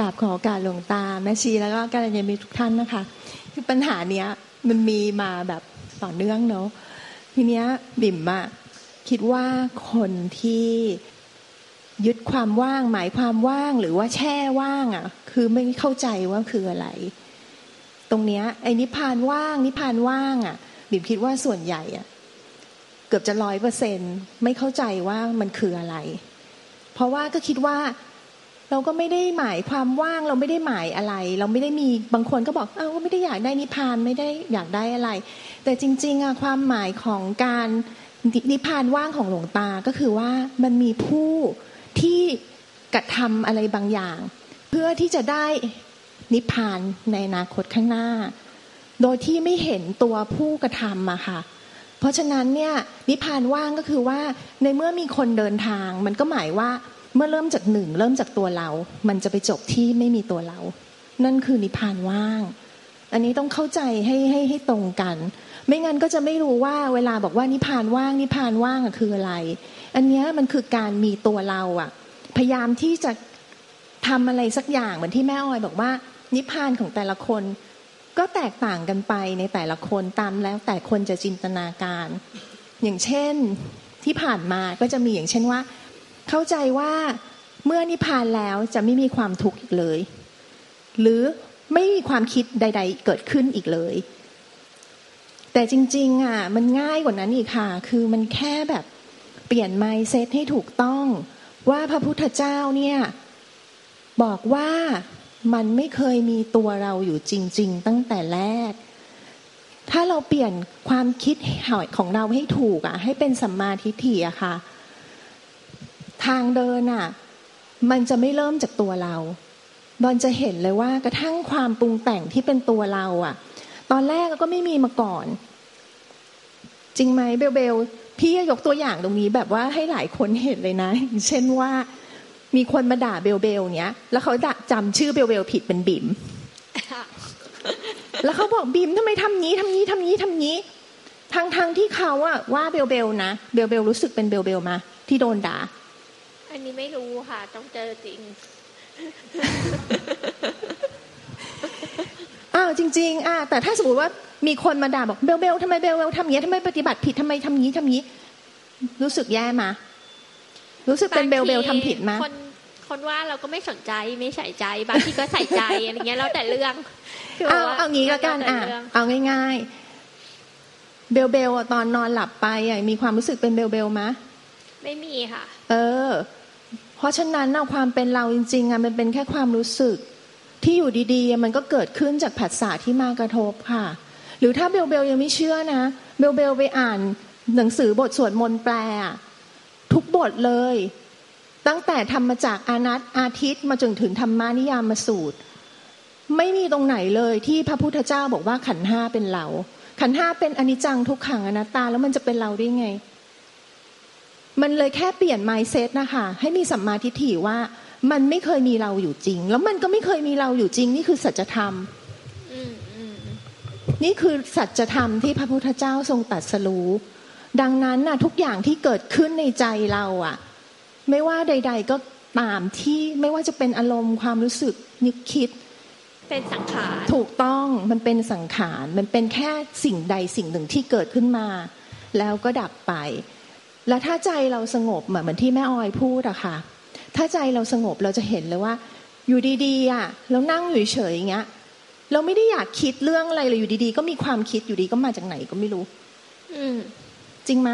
กราบขอการหลวงตาแม่ชีแล้วก็การยามีทุกท่านนะคะ คือปัญหาเนี้ยมันมีมาแบบต่อเนื่องเนาะทีเนี้ยบิ่มอะคิดว่าคนที่ยึดความว่าง หมายความว่างหรือว่าแช่ว่างอะคือไม่เข้าใจว่าคืออะไร ตรงเนี้ยไอ้นิพานว่างนิพานว่างอะบิ่มคิดว่าส่วนใหญ่อะเกือบจะร้อยเปอร์เซ็นไม่เข้าใจว่ามันคืออะไร เพราะว่าก็คิดว่า เราก็ไม่ได้หมายความว่างเราไม่ได้หมายอะไร เราไม่ได้มีบางคนก็บอกเอ้าก็ไม่ได้อยากได้นิพพานไม่ได้อยากได้อะไร แต่จริงๆอะความหมายของการนิพพานว่างของหลวงตาก็คือว่ามันมีผู้ที่กระทำอะไรบางอย่าง เพื่อที่จะได้นิพพานในอนาคตข้างหน้า โดยที่ไม่เห็นตัวผู้กระทำอะค่ะ เพราะฉะนั้นเนี่ยนิพพานว่างก็คือว่าในเมื่อมีคนเดินทาง มันก็หมายว่า เมื่อเริ่มจากหนึ่งเริ่มจากตัวเรา มันจะไปจบที่ไม่มีตัวเรา นั่นคือนิพพานว่าง อันนี้ต้องเข้าใจให้ให้ให้ตรงกัน ไม่งั้นก็จะไม่รู้ว่าเวลาบอกว่านิพพานว่างนิพพานว่างอะคืออะไร อันนี้มันคือการมีตัวเราอะพยายามที่จะทำอะไรสักอย่างเหมือนที่แม่ออยบอกว่า นิพพานของแต่ละคนก็แตกต่างกันไปในแต่ละคนตามแล้วแต่คนจะจินตนาการ อย่างเช่นที่ผ่านมาก็จะมีอย่างเช่นว่า เข้าใจว่าเมื่อนิพพานแล้วจะไม่มีความทุกข์อีกเลย หรือไม่มีความคิดใด ๆ เกิดขึ้นอีกเลย แต่จริง ๆ อะ มันง่ายกว่านั้นอีกค่ะ คือมันแค่แบบเปลี่ยนไมเซตให้ถูกต้อง ว่าพระพุทธเจ้าเนี่ย บอกว่ามันไม่เคยมีตัวเราอยู่จริง ๆ ตั้งแต่แรก ถ้าเราเปลี่ยนความคิดของเราให้ถูกอะ ให้เป็นสัมมาทิฏฐิอะค่ะ ทางเดินอะ มันจะไม่เริ่มจากตัวเราบอลจะเห็นเลยว่ากระทั่งความปรุงแต่งที่เป็นตัวเราอะ ตอนแรกก็ไม่มีมาก่อน จริงไหมเบลเบลพี่ยกตัวอย่างตรงนี้แบบว่าให้หลายคนเห็นเลยนะ เช่นว่ามีคนมาด่าเบลเบลเนี้ย แล้วเขาจำชื่อเบลเบลผิดเป็นบิมแล้วเขาบอกบิมทำไมทำนี้ทำนี้ทำนี้ทำนี้ทั้งทั้งที่เขาอะว่าเบลเบลนะเบลเบลรู้สึกเป็นเบลเบลมา ที่โดนด่า อันนี้ไม่รู้ค่ะ ต้องเจอจริงอ้าวจริง ๆอ่าแต่ถ้าสมมติว่ามีคนมาด่าบอกเบลเบลทำไมเบลเบลทำอย่างนี้ทำไมปฏิบัติผิดทำไมทำนี้ทำนี้ รู้สึกแย่มารู้สึกเป็นเบลเบลทำผิดมาคนคนว่าเราก็ไม่สนใจไม่ใส่ใจบางทีก็ใส่ใจอะไรเงี้ยแล้วแต่เรื่องเอาเอางี้ก็กันอะเอาง่ายๆ เบลเบลตอนนอนหลับไปมีความรู้สึกเป็นเบลเบลมะไม่มีค่ะ เออ เพราะฉะนั้นความเป็นเราจริงๆอะมันเป็นแค่ความรู้สึก ที่อยู่ดีๆ มันก็เกิดขึ้นจากผัสสะที่มากระทบค่ะ หรือถ้าเบลเบลยังไม่เชื่อนะ เบลเบลไปอ่านหนังสือบทสวดมนต์แปล ทุกบทเลย ตั้งแต่ทำมาจากอานัตอาทิตย์มาจนถึงธรรมานิยามมาสูตร ไม่มีตรงไหนเลยที่พระพุทธเจ้าบอกว่าขันห้าเป็นเรา ขันห้าเป็นอนิจจังทุกขังอนัตตาแล้วมันจะเป็นเราได้ไง มันเลยแค่เปลี่ยน mindset นะคะให้มีสัมมาทิฏฐิว่า มันไม่เคยมีเราอยู่จริง แล้วมันก็ไม่เคยมีเราอยู่จริง นี่คือสัจธรรมนี่คือสัจธรรมที่พระพุทธเจ้าทรงตัดสรู้ดังนั้นน่ะทุกอย่างที่เกิดขึ้นในใจเราอะไม่ว่าใด ๆ ก็ตามที่ไม่ว่าจะเป็นอารมณ์ความรู้สึกนึกคิด เป็นสังขารถูกต้องมันเป็นสังขารมันเป็นแค่สิ่งใดสิ่งหนึ่งที่เกิดขึ้นมา แล้วก็ดับไป แล้วถ้าใจเราสงบเหมือนที่แม่ออยพูดอะค่ะ ถ้าใจเราสงบเราจะเห็นเลยว่า อยู่ดีๆอะเรานั่งอยู่เฉยอย่างเงี้ย เราไม่ได้อยากคิดเรื่องอะไรเลยอยู่ดีๆ ก็มีความคิดอยู่ดีก็มาจากไหนก็ไม่รู้ อืจริงไหม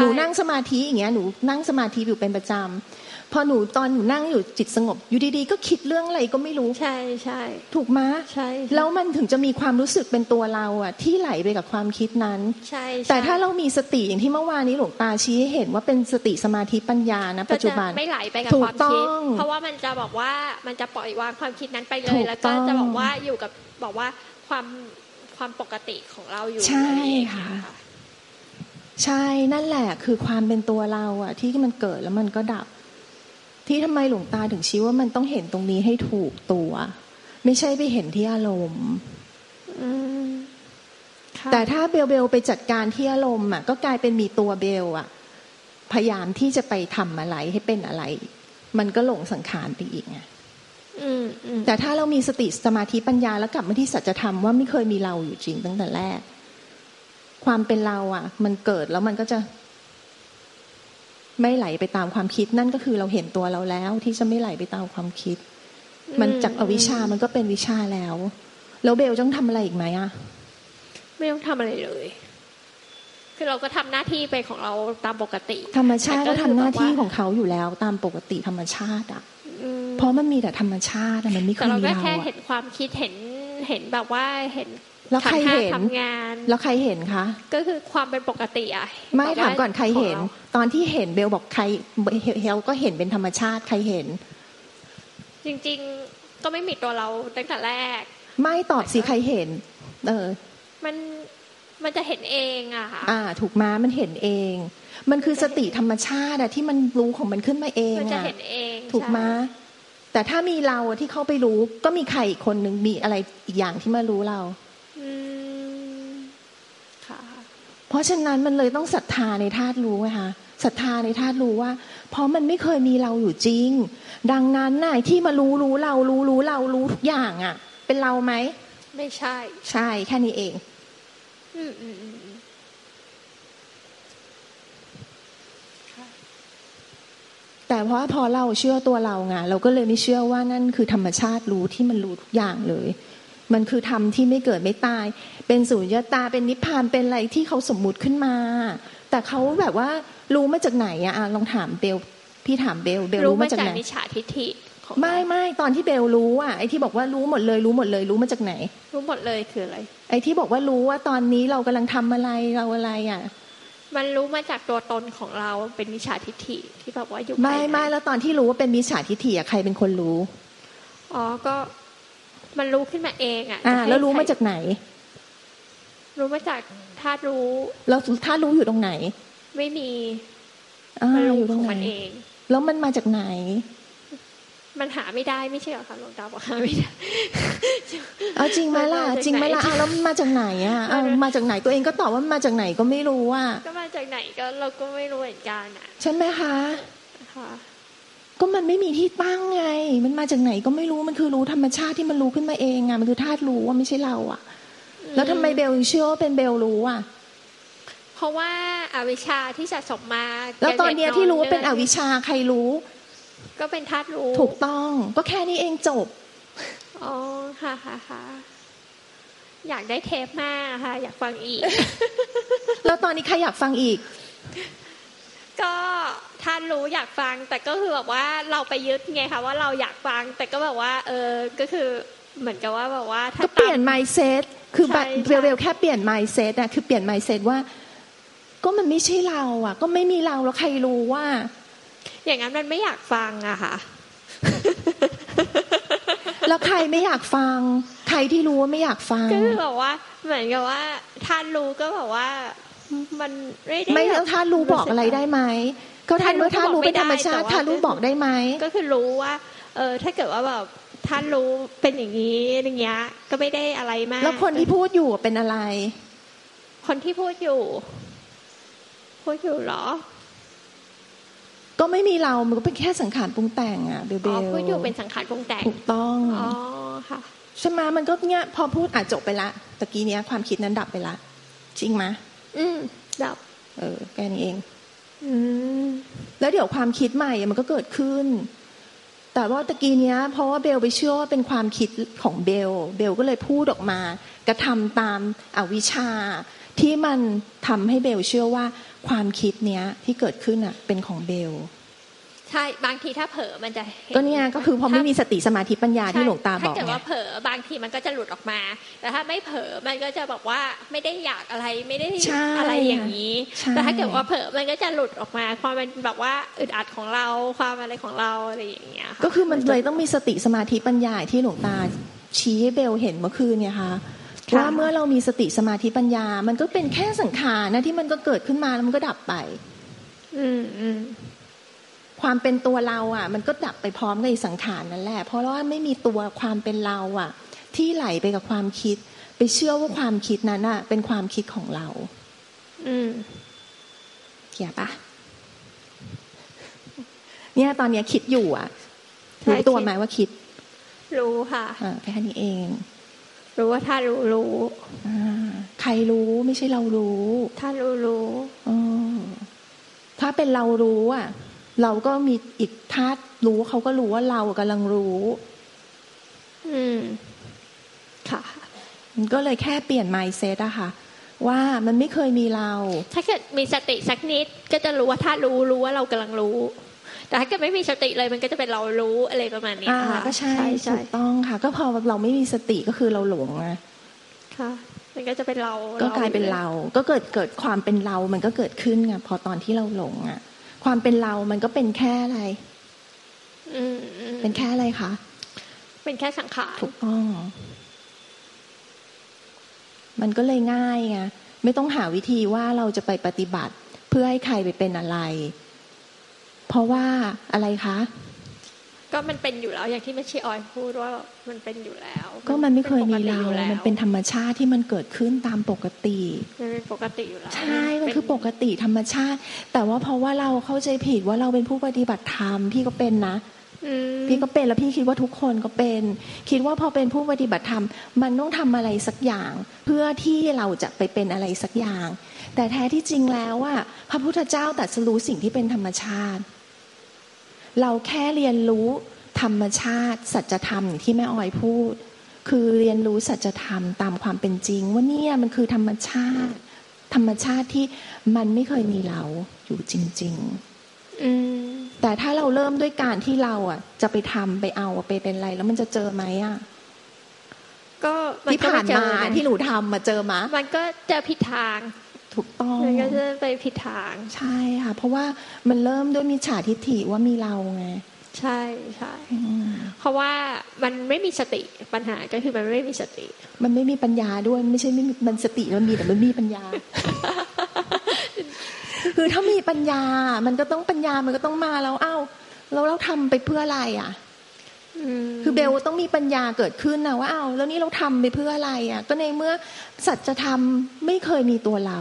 หนูนั่งสมาธิอย่างเงี้ยหนูนั่งสมาธิอยู่เป็นประจำ พอหนูตอนหนูนั่งอยู่จิตสงบ อยู่ดีๆ ก็คิดเรื่องอะไรก็ไม่รู้ใช่ใช่ถูกไหมใช่แล้วมันถึงจะมีความรู้สึกเป็นตัวเราอะที่ไหลไปกับความคิดนั้นใช่แต่ถ้าเรามีสติอย่างที่เมื่อวานนี้หลวงตาชี้ให้เห็นว่าเป็นสติสมาธิปัญญานะปัจจุบันไม่ไหลไปกับความคิดเพราะว่ามันจะบอกว่ามันจะปล่อยวางความคิดนั้นไปเลยแล้วก็จะบอกว่าอยู่กับบอกว่าความความปกติของเราอยู่ใช่ค่ะใช่นั่นแหละคือความเป็นตัวเราอะที่มันเกิดแล้วมันก็ดับ ที่ทำไมหลวงตาถึงชี้ว่ามันต้องเห็นตรงนี้ให้ถูกตัว ไม่ใช่ไปเห็นที่อารมณ์แต่ถ้าเบลเบลไปจัดการที่อารมณ์อะ ก็กลายเป็นมีตัวเบลอะ พยายามที่จะไปทำอะไรให้เป็นอะไร มันก็หลงสังขารไปอีกไงอืมอืมแต่ถ้าเรามีสติสมาธิปัญญาแล้วกลับมาที่สัจธรรมว่าไม่เคยมีเราอยู่จริงตั้งแต่แรก ความเป็นเราอะ มันเกิดแล้วมันก็จะ ไม่ไหลไปตามความคิด นั่นก็คือเราเห็นตัวเราแล้ว ที่จะไม่ไหลไปตามความคิด มันจากอวิชชามันก็เป็นวิชาแล้ว แล้วเบลต้องทำอะไรอีกไหมอะไม่ต้องทำอะไรเลย คือเราก็ทำหน้าที่ไปของเราตามปกติ ธรรมชาติแต่ก็ก็คือทำหน้าที่แบบว่าของเขาอยู่แล้ว ตามปกติธรรมชาติอะอืมเพราะมันมีแต่ธรรมชาติอะมันไม่เคแต่ยเรามีก็เราแค่อะเห็นความคิดเห็นเห็นแบบว่าเห็น แล้วใครขัธ์ห้าเห็นทำงาน แล้วใครเห็นคะ ก็คือความเป็นปกติอะ ไม่แบบว่ถามก่อนใครเห็นของาตอนที่เห็นเบลบอกใครเฮลก็เห็นเป็นธรรมชาติใครเห็น จริงๆก็ไม่มีตัวเราตั้งแต่แรก ไม่ตอบสิใครเห็น เออ มันมันจะเห็นเองอะค่ะ อ่า ถูกมามันเห็นเอง มันคือสติธรรมชาติอะที่มันรู้ของมันขึ้นมาเองมันจะอะเห็นเอง ถูกมาใช่แต่ถ้ามีเราอะที่เข้าไปรู้ ก็มีใครอีกคนหนึ่งมีอะไรอีกอย่างที่มารู้เราอืมค่ะ เพราะฉะนั้นมันเลยต้องศรัทธาในธาตุรู้ไงคะศรัทธาในธาตุรู้ว่า เพราะมันไม่เคยมีเราอยู่จริง ดังนั้นน่ะที่มารู้รู้เรารู้รู้เรารู้ทุกอย่างอะเป็นเราไหมไม่ใช่ ใช่แค่นี้เอง อืมอืมอืมอืมค่ะแต่เพราะว่าพอเราเชื่อตัวเราไงเราก็เลยไม่เชื่อว่านั่นคือธรรมชาติรู้ที่มันรู้ทุกอย่างเลย มันคือธรรมที่ไม่เกิดไม่ตาย เป็นสุญญตาเป็นนิพพานเป็นอะไรที่เขาสมมุติขึ้นมา แต่เขาแบบว่ารู้มาจากไหนอะอะลองถามเบลพี่ถามเบลเบลรู้รู้มามาจากจากไหนมิจฉาทิฏฐิของไม่ไม่ตอนที่เบลรู้อะไอ้ที่บอกว่ารู้หมดเลยรู้หมดเลยรู้มาจากไหน รู้หมดเลยคืออะไร ไอ้ที่บอกว่ารู้ว่าตอนนี้เรากำลังทำอะไรเราอะไรอะมันรู้มาจากตัวตนของเราเป็นมิจฉาทิฏฐิที่แบบว่าอยู่ไม่ภายในไม่แล้วตอนที่รู้ว่าเป็นมิจฉาทิฏฐิอะใครเป็นคนรู้อ๋อก็ มันรู้ขึ้นมาเองอะอ่าจะให้แล้วรู้ใคมาจากไหน รู้มาจากธาตุรู้ แล้วถ้ารู้อยู่ตรงไหน ไม่มีอ่ามันอรู้ยู่ตขรองงไหนมันเอง แล้วมันมาจากไหน มันหาไม่ได้ไม่ใช่เหรอคะหลวงตาบอกหาไม่ได้เอาจริงไหมล่ะมันมาจากจริงไหมล่ะไหนเอาแล้วมันมาจากไหนอะเอามันมาจากไหนตัวเองก็ตอบว่ามันมาจากไหนก็ไม่รู้อะก็มาจากไหนก็เราก็ไม่รู้เหมือนกันอะใช่ไหมคะค่ะ ก็มันไม่มีที่ตั้งไง มันมาจากไหนก็ไม่รู้ มันคือรู้ธรรมชาติที่มันรู้ขึ้นมาเองอะมันคือธาตุรู้ว่าไม่ใช่เราอะแล้วทำไมเบลเชื่อว่าเป็นเบลรู้อะเพราะว่าอาวิชชาที่สะสมมา แล้วตอนเนี้ยที่รู้ว่าเป็นอวิชชชาใครรู้ ก็เป็นธาตุรู้ ถูกต้อง ก็แค่นี้เองจบ อ๋อ ค่ะค่ะค่ะอยากได้เทปมากค่ะ อยากฟังอีก แล้วตอนนี้ใครอยากฟังอีก ก็ท่านรู้อยากฟัง แต่ก็คือแบบว่าเราไปยึดไงคะว่าเราอยากฟัง แต่ก็แบบว่าเออก็คือเหมือนกับว่าแบบว่าถ้าก็เปลี่ยนตาม mindset คือแบบใช่ใช่เบลๆแค่เปลี่ยน mindset อะคือเปลี่ยน mindset ว่า ก็มันไม่ใช่เราอะก็ไม่มีเราแล้วใครรู้ว่า อย่างนั้นมันไม่อยากฟังอะค่ะแล้วใครไม่อยากฟัง ใครที่รู้ว่าไม่อยากฟังก็คือแบบว่า เหมือนกับว่าท่านรู้ก็แบบว่า มันไม่ได้ไม่บบแล้วถ้ารู้บอกอะไรได้ไหมก็ท่านเมื่อท่านรู้เป็นธรรมชาติแต่ว่าท่านรู้บอกได้ไหมก็คือรู้ว่า เออถ้าเกิดว่าแบบท่านรู้เป็นอย่างนี้อย่างเงี้ย ก็ไม่ได้อะไรมากแล้วคนที่พูดอยู่เป็นอะไร คนที่พูดอยู่ พูดอยู่เหรอ ก็ไม่มีเรา มันก็เป็นแค่สังขารปรุงแต่งอะเบลเบอ๋อลพูดอยู่เป็นสังขารปรุงแต่งถูกต้องอ๋อค่ะใช่ไหมมันก็เนี้ยพอพูดอะจบไปละตะกี้เนี้ยความคิดนั้นดับไปละจริงไหม อืมดับ เออ แค่นี้เองอืมแล้วเดี๋ยวความคิดใหม่มันก็เกิดขึ้น แต่ว่าตะกี้เนี้ย เพราะว่าเบลไปเชื่อว่าเป็นความคิดของเบล เบลก็เลยพูดออกมา กระทำตามอวิชชา ที่มันทำให้เบลเชื่อว่าความคิดเนี้ยที่เกิดขึ้นอะ เป็นของเบล ใช่บางทีถ้าเผลอมันจะห็ก็เนี่ยก็คือพอไม่มีสติสมาธิปัญญาที่หลวงตาบถ้าอกเกิดไงว่าเผลอบางทีมันก็จะหลุดออกมา แต่ถ้าไม่เผลอมันก็จะบอกว่าไม่ได้อยากอะไรไม่ได้ใช่อะไรอย่างนี้ใช่แต่ถ้าเกิดว่าเผลอมันก็จะหลุดออกมาความเป็นแบบว่าอึดอัดของเราความอะไรของเราอะไรอย่างเงี้ยะก็คือมันเลยต้องมีสติสมาธิปัญญาที่หลวงตาชี้ให้เบลเห็นเมื่อคืนเนี่ยค่ะค่ะว่าเมื่อเรามีสติสมาธิปัญญา มันก็เป็นแค่สังขารนะที่มันก็เกิดขึ้นมาแล้วมันก็ดับไป อืมอืม ความเป็นตัวเราอะ มันก็ดับไปพร้อมกับไอ้สังขารนั่นแหละ เพราะว่าไม่มีตัวความเป็นเราอะ ที่ไหลไปกับความคิด ไปเชื่อว่าความคิดนั้นอะ เป็นความคิดของเรา อืมเขียปะเนี่ยตอนเนี้ยคิดอยู่อะใช่รู้ตัวคิดไหมว่าคิด รู้ค่ะอ่าแค่นี้เอง รู้ว่าถ้ารู้รู้อ่าใครรู้ไม่ใช่เรารู้ ถ้ารู้รู้ออถ้าเป็นเรารู้อะ เราก็มีอีกธาตุรู้เขาก็รู้ว่าเรากำลังรู้ อืม ค่ะมันก็เลยแค่เปลี่ยน mindset อะค่ะ ว่ามันไม่เคยมีเรา ถ้าเกิดมีสติสักนิด ก็จะรู้ว่าถ้ารู้รู้ว่าเรากำลังรู้ แต่ถ้าเกิดไม่มีสติเลยมันก็จะเป็นเรารู้อะไรประมาณเนี้ยอ่าค่ะก็ใช่ใช่ถูกต้องค่ะ ก็พอเราไม่มีสติก็คือเราหลงไงค่ะมันก็จะเป็นเรา ก็กลายเป็นเรา ก็เกิดเกิดความเป็นเรา มันก็เกิดขึ้นไงพอตอนที่เราหลงอะ ความเป็นเรามันก็เป็นแค่อะไรอืมอืมเป็นแค่อะไรคะเป็นแค่สังขารถูกต้อง มันก็เลยง่ายไงไม่ต้องหาวิธีว่าเราจะไปปฏิบัติ เพื่อให้ใครไปเป็นอะไร เพราะว่าอะไรคะ ก็มันเป็นอยู่แล้วอย่างที่แม่ชีออยพูดว่ามันเป็นอยู่แล้ว ก็มันไม่เคยมีป็นปกติเราอแล้วมันเป็นธรรมชาติที่มันเกิดขึ้นตามปกติมันเป็นปกติอยู่แล้วใช่มันคือปกติธรรมชาติ แต่ว่าเพราะว่าเราเข้าใจผิดว่าเราเป็นผู้ปฏิบัติธรรมพี่ก็เป็นนะอืมพี่ก็เป็นแล้วพี่คิดว่าทุกคนก็เป็น คิดว่าพอเป็นผู้ปฏิบัติธรรม มันต้องทำอะไรสักอย่าง เพื่อที่เราจะไปเป็นอะไรสักอย่าง แต่แท้ที่จริงแล้วว่าพระพุทธเจ้าตรัสรู้สิ่งที่เป็นธรรมชาติ เราแค่เรียนรู้ธรรมชาติ สัจธรรมอย่างที่แม่ออยพูด คือเรียนรู้สัจธรรมตามความเป็นจริง ว่าเนี่ยมันคือธรรมชาติ ธรรมชาติที่มันไม่เคยมีเราอยู่จริงๆอืมแต่ถ้าเราเริ่มด้วยการที่เราอะ จะไปทำไปเอาไปเป็นอะไร แล้วมันจะเจอไหมอะก็มัที่ก็ผ่านไเจมาอะที่หนูทำมาเจอมะมันก็เจอผิดทาง ถูกต้องมันก็จะไปผิดทาง ใช่ค่ะ เพราะว่ามันเริ่มด้วยมิจฉาทิฏฐิว่ามีเราไงใช่ใช่อืมเพราะว่ามันไม่มีสติปัญหาก็คือมันไม่มีสติ มันไม่มีปัญญาด้วย ไม่ใช่ไม่มีมันสติมันมีแต่มันไม่มีปัญญา คือถ้ามีปัญญา มันก็ต้องปัญญามันก็ต้องมาแล้วเอ้าแล้วเราทำไปเพื่ออะไรอะม คือเบลต้องมีปัญญาเกิดขึ้นนะว่าอ้าวแล้วนี่เราทำไปเพื่ออะไรอะ ก็ในเมื่อสัจธรรมไม่เคยมีตัวเรา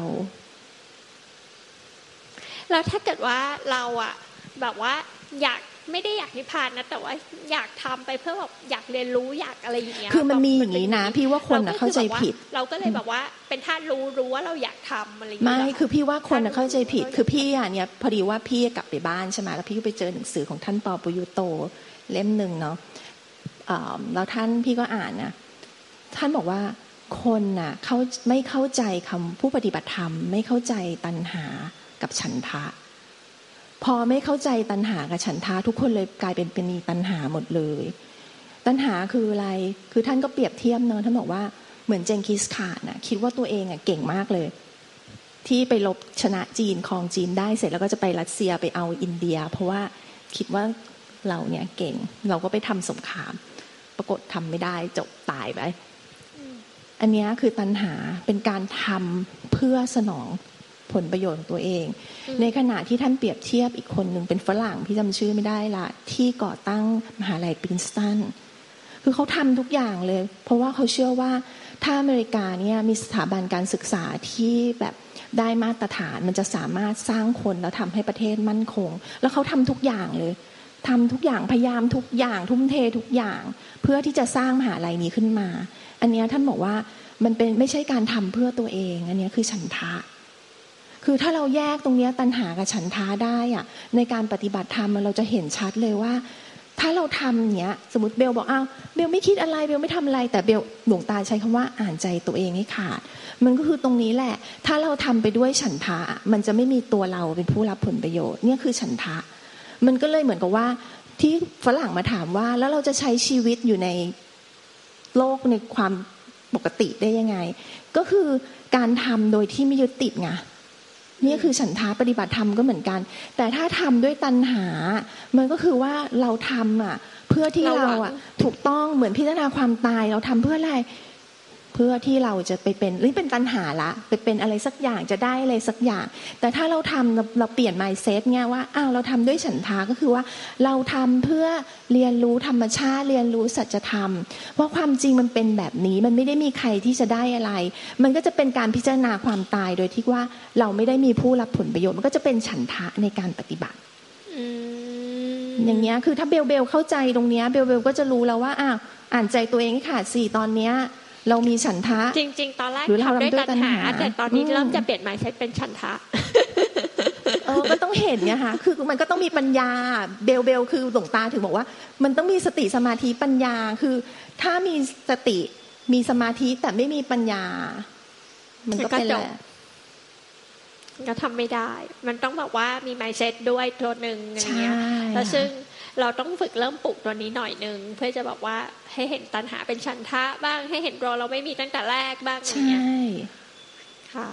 แล้วถ้าเกิดว่าเราอะแบบว่าอยากไม่ได้อยากนิพพานนะแต่ว่าอยากทำไปเพื่อแบบอยากเรียนรู้อยากอะไรอย่างเงี้ยคือมันมีแบบอย่างนี้นะ พี่ว่าคนน่ะรก็เข้าใจแบบว่ผิด เราก็เลยแบบว่า เป็นท่านรู้รู้ว่าเราอยากทำอะไรอย่างเงี้ไม่ยเหรคือพี่ว่าคนน่ะท่านรู้เข้าใจผิดว่าคือพี่อะเนี่ยพอดีว่าพี่กลับไปบ้านใช่ไหมแล้วพี่ก็ไปเจอหนังสือของท่านปอปุยุโต เล่มหนึ่งเนาะแล้วท่านพี่ก็อ่านนะท่านบอกว่าคนน่ะเขาไม่เข้าใจคำผู้ปฏิบัติธรรม ไม่เข้าใจตัณหากับฉันทะ พอไม่เข้าใจตัณหากับฉันทะ ทุกคนเลยกลายเป็นเป็นมีตัณหาหมดเลย ตัณหาคืออะไรคือท่านก็เปรียบเทียบเนาะท่านบอกว่าเหมือนเจงกิสขานน่ะคิดว่าตัวเองอะเก่งมากเลย ที่ไปลบชนะจีนครองจีนได้เสร็จแล้วก็จะไปรัสเซียไปเอาอินเดีย เพราะว่าคิดว่า เราเนี่ยเก่ง เราก็ไปทำสงคราม ปรากฏทำไม่ได้จบตายไป อันเนี้ยคือตัณหาเป็นการทำเพื่อสนองผลประโยชน์ของตัวเอง ในขณะที่ท่านเปรียบเทียบอีกคนหนึ่งเป็นฝรั่งพี่จำชื่อไม่ได้ละที่ก่อตั้งมหาลัยปรินสตันคือเขาทำทุกอย่างเลย เพราะว่าเขาเชื่อว่าถ้าอเมริกาเนี่ยมีสถาบันการศึกษาที่แบบได้มาตรฐานมันจะสามารถสร้างคนแล้วทำให้ประเทศมั่นคง แล้วเขาทำทุกอย่างเลย ทำทุกอย่างพยายามทุกอย่างทุ่มเททุกอย่าง เพื่อที่จะสร้างมหาลัยนี้ขึ้นมา อันนี้ท่านบอกว่ามันเป็นไม่ใช่การทำเพื่อตัวเอง อันนี้คือฉันทะ คือถ้าเราแยกตรงนี้ตัณหากับฉันทาได้อะในการปฏิบัติธรรมเราจะเห็นชัดเลยว่า ถ้าเราทำเนี้ยสมมติเบลบอกอ้าวเบลไม่คิดอะไรเบลไม่ทำอะไรแต่เบลหลวงตาใช้คำว่าอ่านใจตัวเองให้ขาด มันก็คือตรงนี้แหละ ถ้าเราทำไปด้วยฉันทะมันจะไม่มีตัวเราเป็นผู้รับผลประโยชน์เนี่ยคือฉันทะ มันก็เลยเหมือนกับว่า ที่ฝรั่งมาถามว่า แล้วเราจะใช้ชีวิตอยู่ในโลกในความปกติได้ยังไง ก็คือการทำโดยที่ไม่ยึดติดไงนี่คือฉันทาปฏิบัติธรรมก็เหมือนกัน แต่ถ้าทำด้วยตัณหา มันก็คือว่าเราทำอะ เพื่อที่เราหวัเรางอะ ถูกต้องเหมือนพิจารณาความตายเราทำเพื่ออะไรเพื่อที่เราจะไปเป็นหรือเป็นตัณหาละไปเป็นอะไรสักอย่างจะได้อะไรสักอย่าง แต่ถ้าเราทำเราเราเปลี่ยน mindset เนี่ยว่าอ้าวเราทำด้วยฉันทาก็คือว่า เราทำเพื่อเรียนรู้ธรรมชาติ เรียนรู้สัจธรรมว่าความจริงมันเป็นแบบนี้มันไม่ได้มีใครที่จะได้อะไร มันก็จะเป็นการพิจารณาความตายโดยที่ว่าเราไม่ได้มีผู้รับผลประโยชน์มันก็จะเป็นฉันทะในการปฏิบัติอืมอย่างเงี้ยคือถ้าเบลเบลเข้าใจตรงเนี้ยเบลเบลก็จะรู้แล้วว่าอ้าวอ่านใจตัวเองให้ขาดสี่ตอนเนี้ย เรามีฉันทะ จริง ๆ ตอนแรกหรือเราทำด้วยทำด้วยตัณหาตัณหา แต่ตอนนี้อืมเริ่มจะเปลี่ยนหมายใช้เป็นฉันทะเออก็ต้องเห็นไงคะคือมันก็ต้องมีปัญญา เบลเบลคือหลวงตาถึงบอกว่า มันต้องมีสติสมาธิปัญญา คือ ถ้ามีสติมีสมาธิแต่ไม่มีปัญญา มันก็เป็นมันก็จแหบละก็ทำไม่ได้ มันต้องแบบว่ามีไมเซ็ตด้วยตัวหนึ่งอะไรใช่เงี้ย แล้วค่ะซึ่ง เราต้องฝึกเริ่มปลุกตัวนี้หน่อยหนึ่งเพื่อจะบอกว่าให้เห็นตัณหาเป็นฉันทะบ้างให้เห็นตัวเราไม่มีตั้งแต่แรกบ้างอะไรใช่เงี้ยค่ะ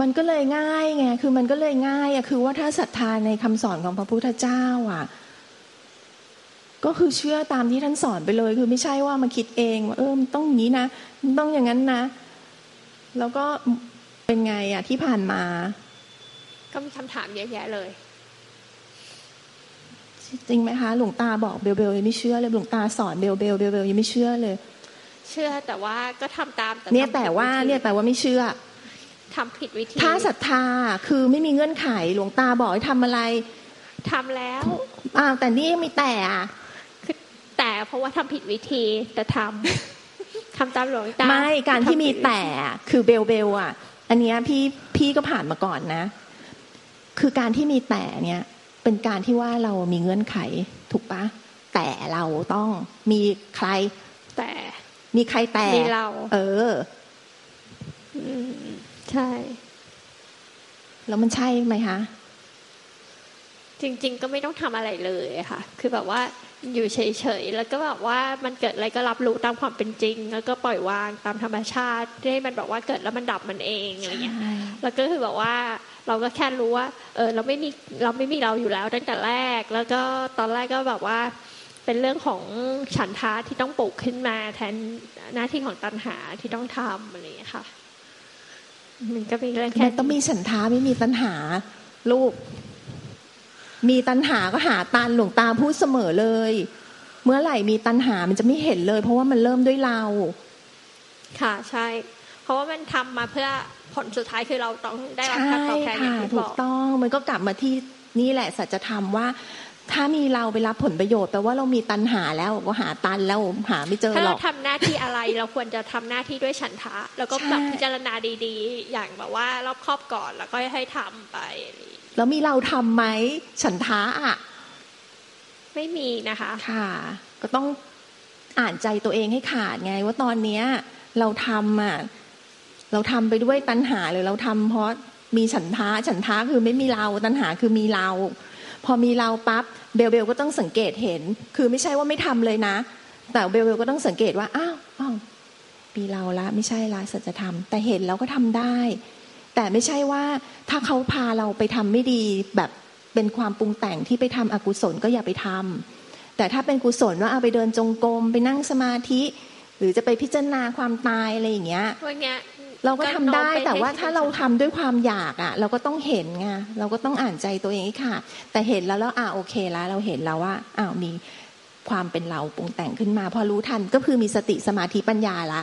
มันก็เลยง่ายไงคือมันก็เลยง่ายอะคือว่าถ้าศรัทธาในคำสอนของพระพุทธเจ้าอะก็คือเชื่อตามที่ท่านสอนไปเลย คือไม่ใช่ว่ามาคิดเองว่าเออมันต้องอย่างนี้นะมันต้องอย่างนั้นนะแล้วก็เป็นไงอะที่ผ่านมา ก็มีคำถามเยอะแยะเลย จริงไหมคะ หลวงตาบอกเบลเบลยังไม่เชื่อเลยหลวงตาสอนเบลเบลเบลเบลยังไม่เชื่อเลย เชื่อแต่ว่าก็ทำตามเนี่ยทำผิดแต่วิธีเนี่ยแต่ว่าไม่เชื่อทำผิดวิธีถ้าศรัทธาคือไม่มีเงื่อนไขหลวงตาบอกให้ทำอะไรทำแล้วอ้าวแต่นี่ยังมีแต่อะคือแต่เพราะว่าทำผิดวิธีแต่ทำทำตามหลวงตาไม่การที่มีทำผิดวิธีแต่อะคือเบลเบลอะ อันเนี้ยพี่พี่ก็ผ่านมาก่อนนะ คือการที่มีแต่เนี่ย เป็นการที่ว่าเรามีเงื่อนไขถูกปะแต่เราต้องมีใคร แต่มีใครแต่มีเรา เอออืมใช่ แล้วมันใช่ไหมคะจริง ๆ ก็ไม่ต้องทำอะไรเลยค่ะ คือแบบว่าอยู่เฉยๆ แล้วก็แบบว่ามันเกิดอะไรก็รับรู้ตามความเป็นจริง แล้วก็ปล่อยวางตามธรรมชาติให้มันแบบว่าเกิดแล้วมันดับมันเองอะไรเงี้ย แล้วก็คือแบบว่า เราก็แค่รู้ว่าเออเราไม่มีเราไม่มีเราอยู่แล้วตั้งแต่แรก แล้วก็ตอนแรกก็แบบว่า เป็นเรื่องของฉันทะที่ต้องปลูกขึ้นมา แทนหน้าที่ของตัณหาที่ต้องทำอะไรอย่างเงี้ยค่ะ มันก็เป็นเรื่องแค่แค่ต้องมีฉันทาไม่มีตัณหาลูก มีตัณหาก็หาตันหลวงตาพูดเสมอเลย เมื่อไหร่มีตัณหามันจะไม่เห็นเลย เพราะว่ามันเริ่มด้วยเรา ค่ะใช่ เพราะว่ามันทำมาเพื่อ ผลสุดท้ายคือเราต้องได้รับใช่การตอบแทนอย่าค่ะงที่ถูบกอกต้องมันก็กลับมาที่นี่แหละสัจธรรมว่าถ้ามีเราไปรับผลประโยชน์แปลว่าเรามีตัณหาแล้วก็หาตันแล้วหาไม่เจอถ้าหรเราอกทำหน้าที่อะไรเราควรจะทำหน้าที่ด้วยฉันทะ แล้วก็แบบใช่พิจารณาดีๆ อย่างแบบว่ารอบครอบก่อนแล้วก็ให้ทำไปอะไรอย่างเงี้ยแล้วมีเราทำไหมฉันท้าอะไม่มีนะคะ ค่ะ ก็ต้องอ่านใจตัวเองให้ขาดไง ว่าตอนเนี้ย เราทำอะ เราทำไปด้วยตัณหาหรือเราทำเพราะมีฉันท้าฉันท้าคือไม่มีเราตัณหาคือมีเรา พอมีเราปั๊บเบลเบลก็ต้องสังเกตเห็น คือไม่ใช่ว่าไม่ทำเลยนะ แต่เบลเบลก็ต้องสังเกตว่าอ้าวอ้าวมีเราละไม่ใช่ละสัจธรรม แต่เห็นแล้วก็ทำได้ แต่ไม่ใช่ว่าถ้าเขาพาเราไปทำไม่ดีแบบเป็นความปรุงแต่งที่ไปทำอกุศลก็อย่าไปทำแต่ถ้าเป็นกุศลว่าเอาไปเดินจงกรมไปนั่งสมาธิ หรือจะไปพิจารณาความตายอะไรอย่างเงี้ยวันเนี้ย เราก็ทำได้โน้มปแต่ว่าให้ถ้าเราทำด้วยความอยากอะ เราก็ต้องเห็นไงเราก็ต้องอ่านใจตัวเองให้ค่ะ แต่เห็นแล้วแล้วอ่าโอเคแล้วเราเห็นแล้วว่าอ้าวมีความเป็นเราปรุงแต่งขึ้นมา พอรู้ทันก็คือมีสติสมาธิปัญญาละ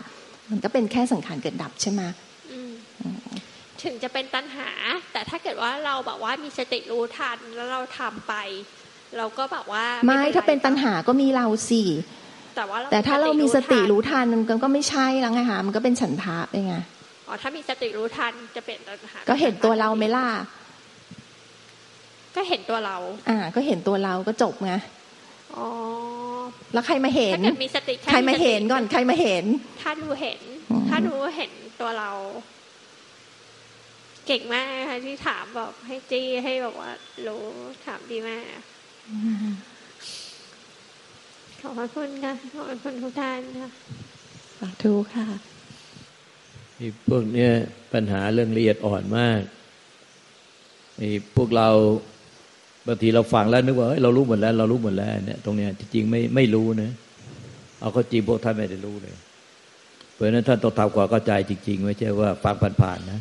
มันก็เป็นแค่สังขารเกิดดับใช่ไหมอืมถึงจะเป็นตัณหา แต่ถ้าเกิดว่าเราแบบว่ามีสติรู้ทันแล้วเราทำไป เราก็แบบว่า ไม่ไรถ้าเป็นตัณหาก็มีเราสิแต่ว่าแต่ถ้าเรามีสติทันรู้ทันมันก็ไม่ใช่แล้วไงคะมันก็เป็นฉันทะเองไง อ๋อถ้ามีสติรู้ทันจะเป็นตัณหาก็เห็นตัวเราไหมล่ะก็เห็นตัวเรา อ่า ก็เห็นตัวเราก็จบไงอ๋อแล้วใครมาเห็นถ้าเกิดมีสติแใครมาเห็นสติก่อนใครมาเห็น ถ้าหนูเห็นอืมถ้าหนูเห็นตัวเรา เก่งมากค่ะที่ถามบอกให้จี้ให้แบบว่า รู้ถามดีมากขอบพระคุณค่ะขอบพระคุณทุกท่านค่ะสาธุค่ะ ไอ้พวกเนี้ยปัญหาเรื่องละเอียดอ่อนมากไอ้พวกเราบางทีเราฟังแล้วนึกว่าเฮ้ยเรารู้หมดแล้ว เรารู้หมดแล้วเนี่ยตรงเนี้ยจริงๆไม่ไม่รู้นะเอาเข้าจริงพวกท่านไม่ได้รู้เลยเพราะนั้นท่านต้องทำความเข้าใจจริงๆไม่ใช่ว่าฟังผ่านๆนะ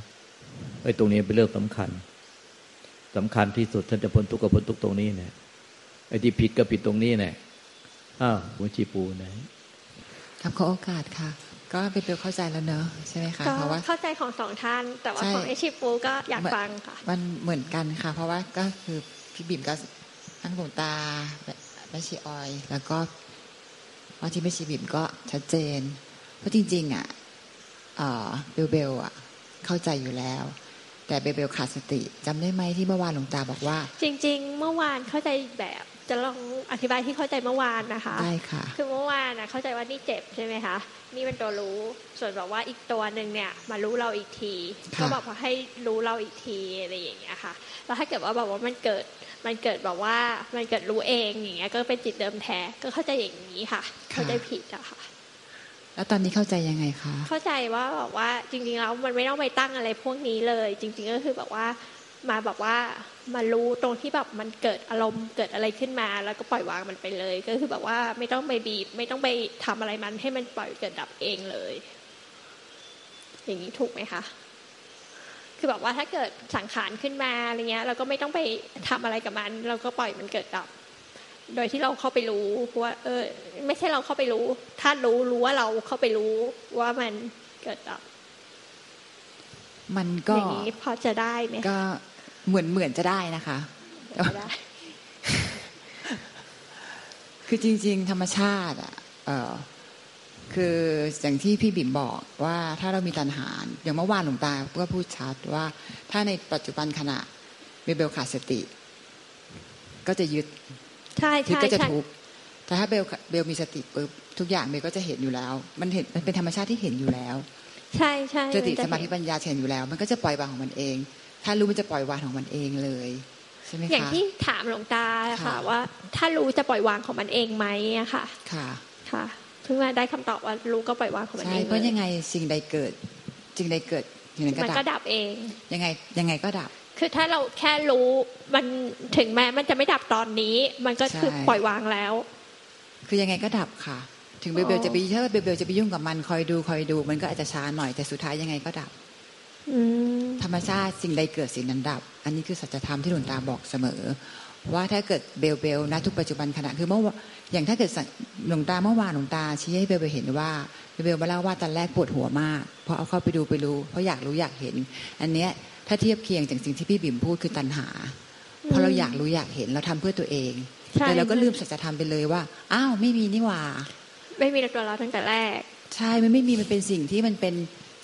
ไอ้ตรงนี้เป็นเรื่องสำคัญสำคัญที่สุดท่านจะพ้นทุกข์ก็พ้นทุกข์ตรงนี้เนี่ยไอ้ที่ผิดก็ผิดตรงนี้เนี่ยอ้าวหัวชีปูไหนครับขอโอกาสค่ะ ก็เป็นเบลเข้าใจแล้วเนอะใช่ไหมคะก็เพราะว่าเข้าใจของสองท่าน แต่ว่าใช่ของไอชิปูก็อยากฟังค่ะ มันเหมือนกันค่ะ เพราะว่าก็คือพี่บิ่มก็ทั้งหลวงตาแม่ชีออย แล้วก็ว่าที่ไม่ชีบิมก็ชัดเจน เพราะจริง ๆ อะเอ่อเบลเบลอะ เข้าใจอยู่แล้ว แต่เบลเบลขาดสติจำได้ไหมที่เมื่อวานหลวงตาบอกว่า จริง ๆ เมื่อวานเข้าใจแบบ จะลองอธิบายที่เข้าใจเมื่อวานนะคะได้ค่ะ คือเมื่อวานนะเข้าใจว่านี่เจ็บใช่ไหมคะนี่เป็นตัวรู้ ส่วนแบบว่าอีกตัวหนึ่งเนี่ยมารู้เราอีกทีค่ะก็บอกว่าให้รู้เราอีกทีอะไรอย่างเงี้ยค่ะ แล้วถ้าเกิดว่าแบบว่ามันเกิดมันเกิดแบบว่ามันเกิดรู้เองอย่างเงี้ยก็เป็นจิตเดิมแท้ก็เข้าใจอย่างนี้ค่ะ เข้าใจผิดอะค่ะ แล้วตอนนี้เข้าใจยังไงคะเข้าใจว่าแบบว่าจริงๆแล้วมันไม่ต้องไปตั้งอะไรพวกนี้เลย จริง ๆ ก็คือแบบว่ามาแบบว่า มารู้ตรงที่แบบมันเกิดอารมณ์เกิดอะไรขึ้นมา แล้วก็ปล่อยวางมันไปเลย ก็คือแบบว่าไม่ต้องไปบีบ ไม่ต้องไปทำอะไรมันให้มันปล่อยเกิดดับเองเลย อย่างนี้ถูกไหมคะคือแบบว่าถ้าเกิดสังขารขึ้นมาอะไรเงี้ย เราก็ไม่ต้องไปทำอะไรกับมัน เราก็ปล่อยมันเกิดดับ โดยที่เราเข้าไปรู้ว่า เออ ไม่ใช่เราเข้าไปรู้ ถ้ารู้รู้ว่าเราเข้าไปรู้ว่ามันเกิดดับมันก็อย่างนี้พอจะได้ไหมก็ เหมือนเหมือนจะได้นะคะจะได้คือจริง ๆ ธรรมชาติอะเออคืออย่างที่พี่บิ่มบอกว่าถ้าเรามีตัณหาอย่างเมื่อวานหลวงตาก็พูดชัดว่า ถ้าในปัจจุบันขณะเบลเบลขาดสติ ก็จะยึดใช่ยึดใช่ก็จะใช่ทุกข์แต่ถ้าเบลเบลมีสติปุ๊บทุกอย่างเบลก็จะเห็นอยู่แล้ว มันเห็นมันเป็นธรรมชาติที่เห็นอยู่แล้ว ใช่ใช่สตินจะสมาธิเห็นปัญญาเห็นอยู่แล้ว มันก็จะปล่อยวางของมันเอง ถ้ารู้มันจะปล่อยวางของมันเองเลยใช่ไหมอย่างคะที่ถามหลวงตาค่ะค่ะว่า ถ้ารู้จะปล่อยวางของมันเองไหมอะค่ะ ค่ะค่ะเพิ่งมาได้คำตอบว่ารู้ก็ปล่อยวางของมันใช่เองเพราะลยังไงสิ่งใดเกิดสิ่งใดเกิดสิ่งนั้นก็มันดัก็บดับเอง ยังไงยังไงก็ดับ คือถ้าเราแค่รู้มันถึงแม้มันจะไม่ดับตอนนี้ มันก็คือใช่ปล่อยวางแล้ว คือยังไงก็ดับค่ะ ถึงเบลเบลอ๋อจะไปถ้าเบลเบลจะไปยุ่งกับมันคอยดูคอยดู มันก็อาจจะช้าหน่อยแต่สุดท้ายยังไงก็ดับ อืม ธรรมชาติสิ่งใดเกิดสิ่งนั้นดับ อันนี้คือสัจธรรมที่หลวงตาบอกเสมอ ว่าถ้าเกิดเบลเบลณทุกปัจจุบันขณะคือเมื่อวาอย่างถ้าเกิดสัหลวงตาเมื่อวานหลวงตาชี้ให้เบลเบลเห็นว่าเบลเบลมาเล่าว่าตอนแรกปวดหัวมากเพราะเอาเข้าไปดูไปรู้เพราะอยากรู้อยากเห็น อันเนี้ยถ้าเทียบเคียงจากสิ่งที่พี่บิ่มพูดคือตัณหาเพราะเราอยากรู้อยากเห็นเราทำเพื่อตัวเองใช่แต่เราก็ลืมสัจธรรมไปเลยว่าอ้าวไม่มีนี่หว่า ไม่มีตัวเราตั้งแต่แรก ใช่มันไม่มีมันเป็นสิ่งที่มันเป็น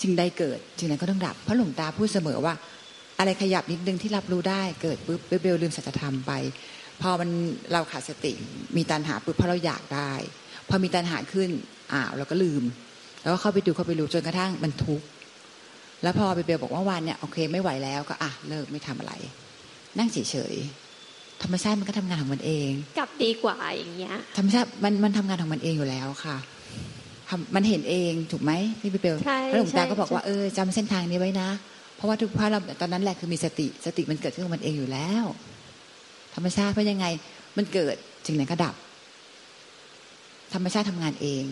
สิ่งใดเกิดสิ่งนั้นก็ต้องดับเพราะหลวงตาพูดเสมอว่า อะไรขยับนิดนึงที่รับรู้ได้เกิดปุ๊บเบลลืมสัจธรรมไป พอมันเราขาดสติมีตัณหาปุ๊บเพราะเราอยากได้ พอมีตัณหาขึ้นอ้าวเราก็ลืม แล้วก็เข้าไปดูเข้าไปรู้จนกระทั่งมันทุกข์แล้วพอเบลบอกว่าวันเนี่ยโอเคไม่ไหวแล้วก็อะเลิกไม่ทำอะไร นั่งเฉยๆธรรมชาติมันก็ทำงานของมันเอง กลับดีกว่าอย่างเงี้ยธรรมชาติมันมันทำงานของมันเองอยู่แล้วค่ะทำ มันเห็นเองถูกไหมพี่เบลใช่แล้วหลวงตาใช่ก็บอกว่าใช่เออจำเส้นทางนี้ไว้นะ เพราะว่าทุกพระเราตอนนั้นแหละคือมีสติสติมันเกิดขึ้นของมันเองอยู่แล้ว ธรรมชาติเพราะยังไง มันเกิดสิ่งไหนก็ดับ ธรรมชาติทำงานเอง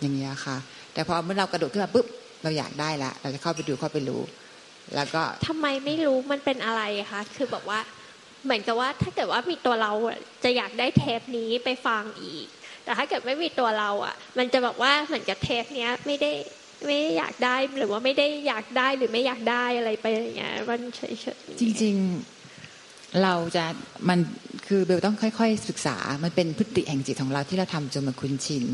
อย่างเงี้ยค่ะ แต่พอเมื่อเรากระโดดขึ้นมาปุ๊บเราอยากได้ละเราจะเข้าไปดูเข้าไปรู้ แล้วก็ทำไมไม่รู้มันเป็นอะไรคะคือแบบว่า เหมือนกับว่าถ้าเกิดว่ามีตัวเราอะจะอยากได้เทปนี้ไปฟังอีก แต่ถ้าเกิดไม่มีตัวเราอะ มันจะแบบว่าเหมือนกับเทปเนี้ยไม่ได้ไม่ได้อยากได้หรือว่าไม่ได้อยากได้หรือไม่อยากได้อะไรไปอย่างเงี้ยมันเฉยๆจริง ๆ เราจะมันคือเบลต้องค่อย ๆ ศึกษา มันเป็นพฤติแห่งจิตของเราที่เราทำจนมันคุ้นชิน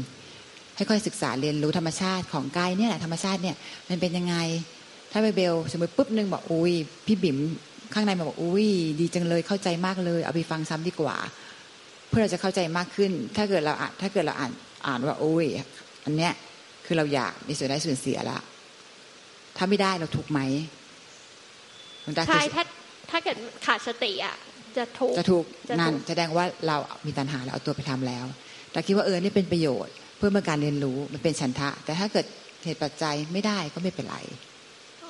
ค่อยๆศึกษาเรียนรู้ธรรมชาติของกายเนี่ยแหละธรรมชาติเนี่ยมันเป็นยังไง ถ้าเบลสมมติปุ๊บนึงบอกอุ้ยพี่บิ๋มข้างในมาบอกอุ้ยดีจังเลยเข้าใจมากเลย เอาไปฟังซ้ำดีกว่า เพื่อเราจะเข้าใจมากขึ้น ถ้าเกิดเราอ่านถ้าเกิดเราอ่านอ่านว่าอุ้ยอันเนี้ยคือเราอยากมีส่วนได้ส่วนเสียละถ้าไม่ได้เราทุกข์ไหมหลวงตาเคใช่ยถ้าถ้าเกิดขาดสติอะจะถูกจะถูกจะถูกนั่นแสดงว่าเรามีตัณหาแล้วเอาตัวไปทำแล้วแต่คิดว่าเออนี่เป็นประโยชน์ เพื่อเป็นการเรียนรู้มันเป็นฉันทะ แต่ถ้าเกิดเหตุปัจจัยไม่ได้ก็ไม่เป็นไร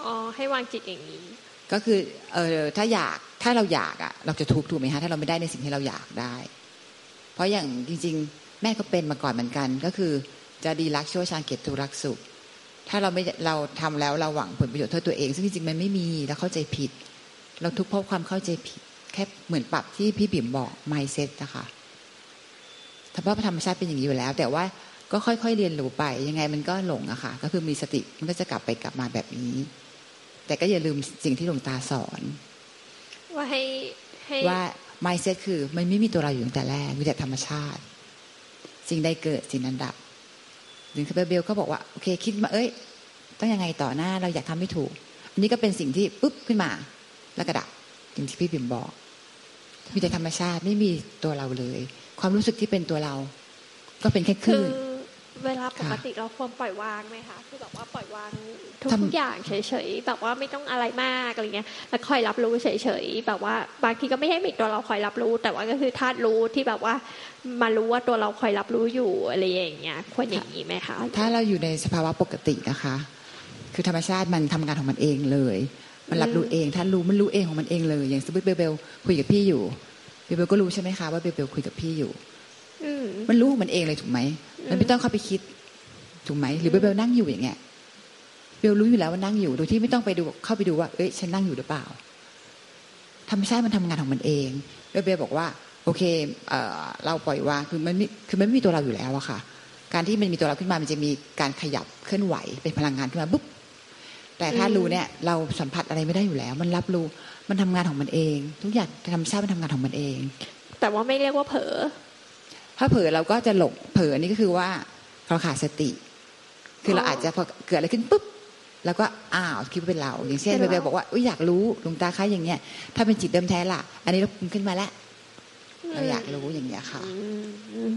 อ๋อให้วางจิตอย่างนี้ ก็คือเออถ้าอยากถ้าเราอยากอะ เราจะทุกข์ถูกไหมฮะถ้าเราไม่ได้ในสิ่งที่เราอยากได้ เพราะอย่างจริง ๆ แม่ก็เป็นมาก่อนเหมือนกัน ก็คือจะดีรักชั่วชาญเกตุรักสุข ถ้าเราไม่เราทำแล้วเราหวังผลประโยชน์เท่าตัวเอง ซึ่งจริงๆมันไม่มีเราเข้าใจผิด เราทุกข์เพราะความเข้าใจผิด แค่เหมือนปรับที่พี่บิ่มบอก mindset นะคะธรรมธรรมชาติเป็นอย่างนี้อยู่แล้ว แต่ว่าก็ค่อยๆเรียนรู้ไป ยังไงมันก็หลงอะค่ะ ก็คือมีสติมันก็จะกลับไปกลับมาแบบนี้ แต่ก็อย่าลืมสิ่งที่หลวงตาสอน ว่าให้ให้ว่า mindset คือมันไม่มีตัวเราอยู่ตั้งแต่แรกมีแต่ธรรมชาติ สิ่งใดเกิดสิ่งนั้นดับถึงคือเบลก็บอกว่าโอเคคิดมาเอ้ย ต้องยังไงต่อหน้าเราอยากทำไม่ถูก อันนี้ก็เป็นสิ่งที่ปุ๊บขึ้นมา แล้วกระดับอย่างที่พี่บิ่มบอกมีแต่ธรรมชาติไม่มีตัวเราเลย ความรู้สึกที่เป็นตัวเรา ก็เป็นแค่คลื่น เวลาปกติเราควรปล่อยวางไหมคะคือแบบว่าปล่อยวางทุกทำอย่างเฉยๆแบบว่าไม่ต้องอะไรมากอะไรเงี้ยแล้วคอยรับรู้เฉยๆแบบว่าบางทีก็ไม่ให้มีตัวเราคอยรับรู้ แต่ว่าก็คือธาตุรู้ที่แบบว่ามารู้ว่าตัวเราคอยรับรู้อยู่อะไรอย่างเงี้ยควรอย่างนี้ไหมคะถ้าเราอยู่ในสภาวะปกตินะคะ คือธรรมชาติมันทำงานของมันเองเลย มันรับรู้เองถ้ารู้มันรู้เองของมันเองเลย อย่างสมมติเบลเบลคุยกับพี่อยู่เบลเบลก็รู้ใช่ไหมคะว่าเบลเบลคุยกับพี่อยู่อืมมันรู้ของมันเองเลยถูกไหม มันไม่ต้องเข้าไปคิดถูกไหมหรือเบลเบลนั่งอยู่อย่างเงี้ยเบลรู้อยู่แล้วว่านั่งอยู่โดยที่ไม่ต้องไปดูเข้าไปดูว่าเอ้ยฉันนั่งอยู่หรือเปล่า ธรรมชาติมันทำงานของมันเองเบลเบลบอกว่า โอเคเอเราปล่อยวางคือมันมคือมันไม่มีตัวเราอยู่แล้วอะค่ะ การที่มันมีตัวเราขึ้นมามันจะมีการขยับเคลื่อนไหวเป็นพลังงานขึ้นมาปุ๊บแต่ถ้ารู้เนี่ยเราสัมผัสอะไรไม่ได้อยู่แล้ว มันรับรู้มันทำงานของมันเอง ทุกอย่างธรรมชาติมันทำงานของมันเอง แต่ว่าไม่เรียกว่าเผลอ ถ้าเผลอเราก็จะหลงเผลอนี่ก็คือว่าเราขาดสติ คือเราอาจจะพอเกิดอะไรขึ้นปุ๊บแล้วก็อ้าวคิดว่าเป็นเรา อย่างเช่นเป็เบนลเราบอกว่าอุ๊ยอยากรู้หลวงตาคะอย่างเงี้ย ถ้าเป็นจิตเดิมแท้ล่ะ อันนี้เราปรุงขึ้นมาแล้วเราอยากรู้อย่างเงี้ยค่ะอืมอืม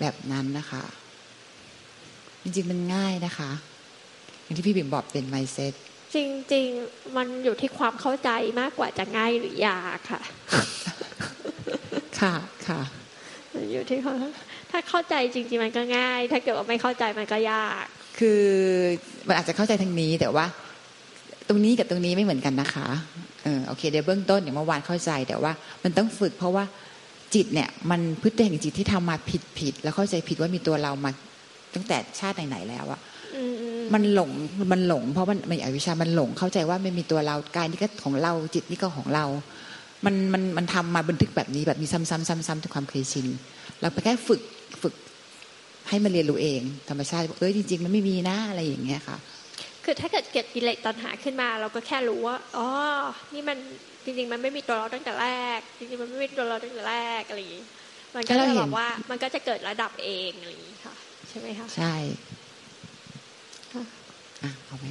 แบบนั้นนะคะ จริงๆมันง่ายนะคะ อย่างที่พี่บิ่มบอกเป็นไมเซ็ตจริง ๆ มันอยู่ที่ความเข้าใจมากกว่าจะง่ายหรือยากค่ะ ค่ะค่ะ อยู่ที่เขาถ้าเข้าใจจริงๆมันก็ง่าย ถ้าเกิดว่าไม่เข้าใจมันก็ยาก คือมันอาจจะเข้าใจทางนี้แต่ว่า ตรงนี้กับตรงนี้ไม่เหมือนกันนะคะเออโอเคเดี๋ยวเบื้องต้นอย่างเมื่อวานเข้าใจแต่ว่า มันต้องฝึกเพราะว่าจิตเนี่ยมันพฤติแห่งจิตที่ทำมาผิดผิดแล้วเข้าใจผิดว่ามีตัวเรามาตั้งแต่ชาติไหนๆแล้วอะมันหลงมันหลง เพราะมันมันอวิชชามันหลงเข้าใจว่าไม่มีตัวเรากายนี่ก็ของเราจิตนี่ก็ของเรา มันมันมันทำมาบันทึกแบบนี้แบบนี้ซ้ำๆซ้ำๆจนความเคยชินเราไปแค่ฝึกฝึกให้มันเรียนรู้เอง ธรรมชาติบอกเอ้ยจริง ๆ มันไม่มีนะอะไรอย่างเงี้ยค่ะ คือถ้าเกิดเกิดกิเลสตัณหาขึ้นมา เราก็แค่รู้ว่าอ๋อนี่มันจริง ๆ มันไม่มีตัวเราตั้งแต่แรก จริงๆมันไม่มีตัวเราตั้งแต่แรกอะไรอย่างงี้มันก็ถ้าเราจะเห็แบนบว่ามันก็จะเกิดระดับเองอะไรอย่างงี้ค่ะ ใช่ไหมคะใช่ค่ะอะเอาไหม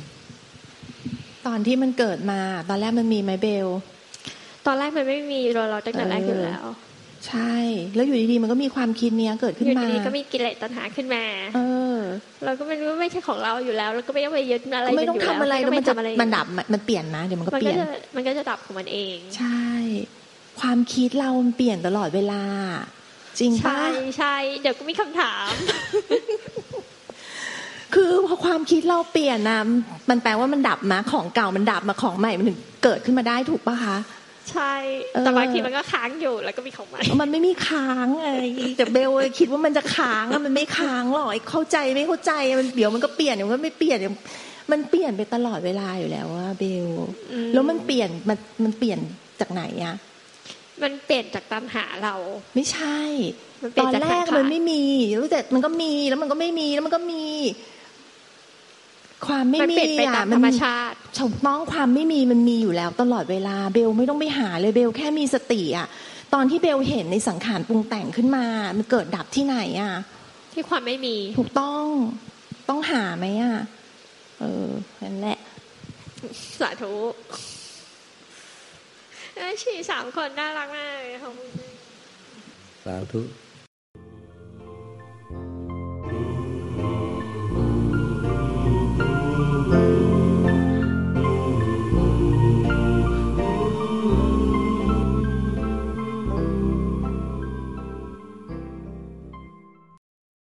ตอนที่มันเกิดมา ตอนแรกมันมีไหมเบล ตอนแรกมันไม่มีตัวเราตั้งแต่แรกอยู่แล้ว ใช่ แล้วอยู่ดีๆมันก็มีความคิดเนี้ยเกิดอขึ้นยู่มาดีๆก็มีกิเลสตัณหาขึ้นมา เออ เราก็ไม่รู้ว่าไม่ใช่ของเราอยู่แล้วแล้วก็ไม่ต้องไปยึดอะไรไม่ต้องนยู่ทำอะไรก็แล้วไม่มันจะทำอะไรมันดับมันมันเปลี่ยนนะเดี๋ยวมันก็มันเปก็ลี่ยนจะมันก็จะดับของมันเอง ใช่ ความคิดเรามันเปลี่ยนตลอดเวลา จริงปะใช่ใช่เดี๋ยวก็มีคำถามคือพอความคิดเราเปลี่ยนนะมันแปลว่ามันดับมาของเก่ามันดับมาของใหม่มันถึงเกิดขึ้นมาได้ถูกปะคะ ใช่เออแต่บางทีมันก็ค้างอยู่แล้วก็มีของใหม่มันไม่มีค้างอะไรแต่เบลคิดว่ามันจะค้างอะมันไม่ค้างหรอกไอ้เข้าใจไม่เข้าใจมันเดี๋ยวมันก็เปลี่ยนเดี๋ยวมันก็ไม่เปลี่ยนเดี๋ยวมันเปลี่ยนไปตลอดเวลาอยู่แล้วว่าเบลอืมแล้วมันเปลี่ยนมันมันเปลี่ยนจากไหนอะมันเปลี่ยนจากตัณหาเรา ไม่ใช่มันเปลี่ตยอนนจากแรกสังขารมันไม่มีรู้แต่มันก็มีแล้วมันก็ไม่มีแล้วมันก็มี ความไม่มันมีเปลี่ยนไปตาอะมธรรมชาติถูกต้องความไม่มีมันมีอยู่แล้วตลอดเวลาเบลไม่ต้องไปหาเลยเบลแค่มีสติอะตอนที่เบลเห็นในสังขารปรุงแต่งขึ้นมา มันเกิดดับที่ไหนอะ ที่ความไม่มี ถูกต้องต้องหาไหมอะ เออนั่นแหละ สาธุเอ้ยฉี่สามคนน่ารักมากเลยขอบคุณสาธุ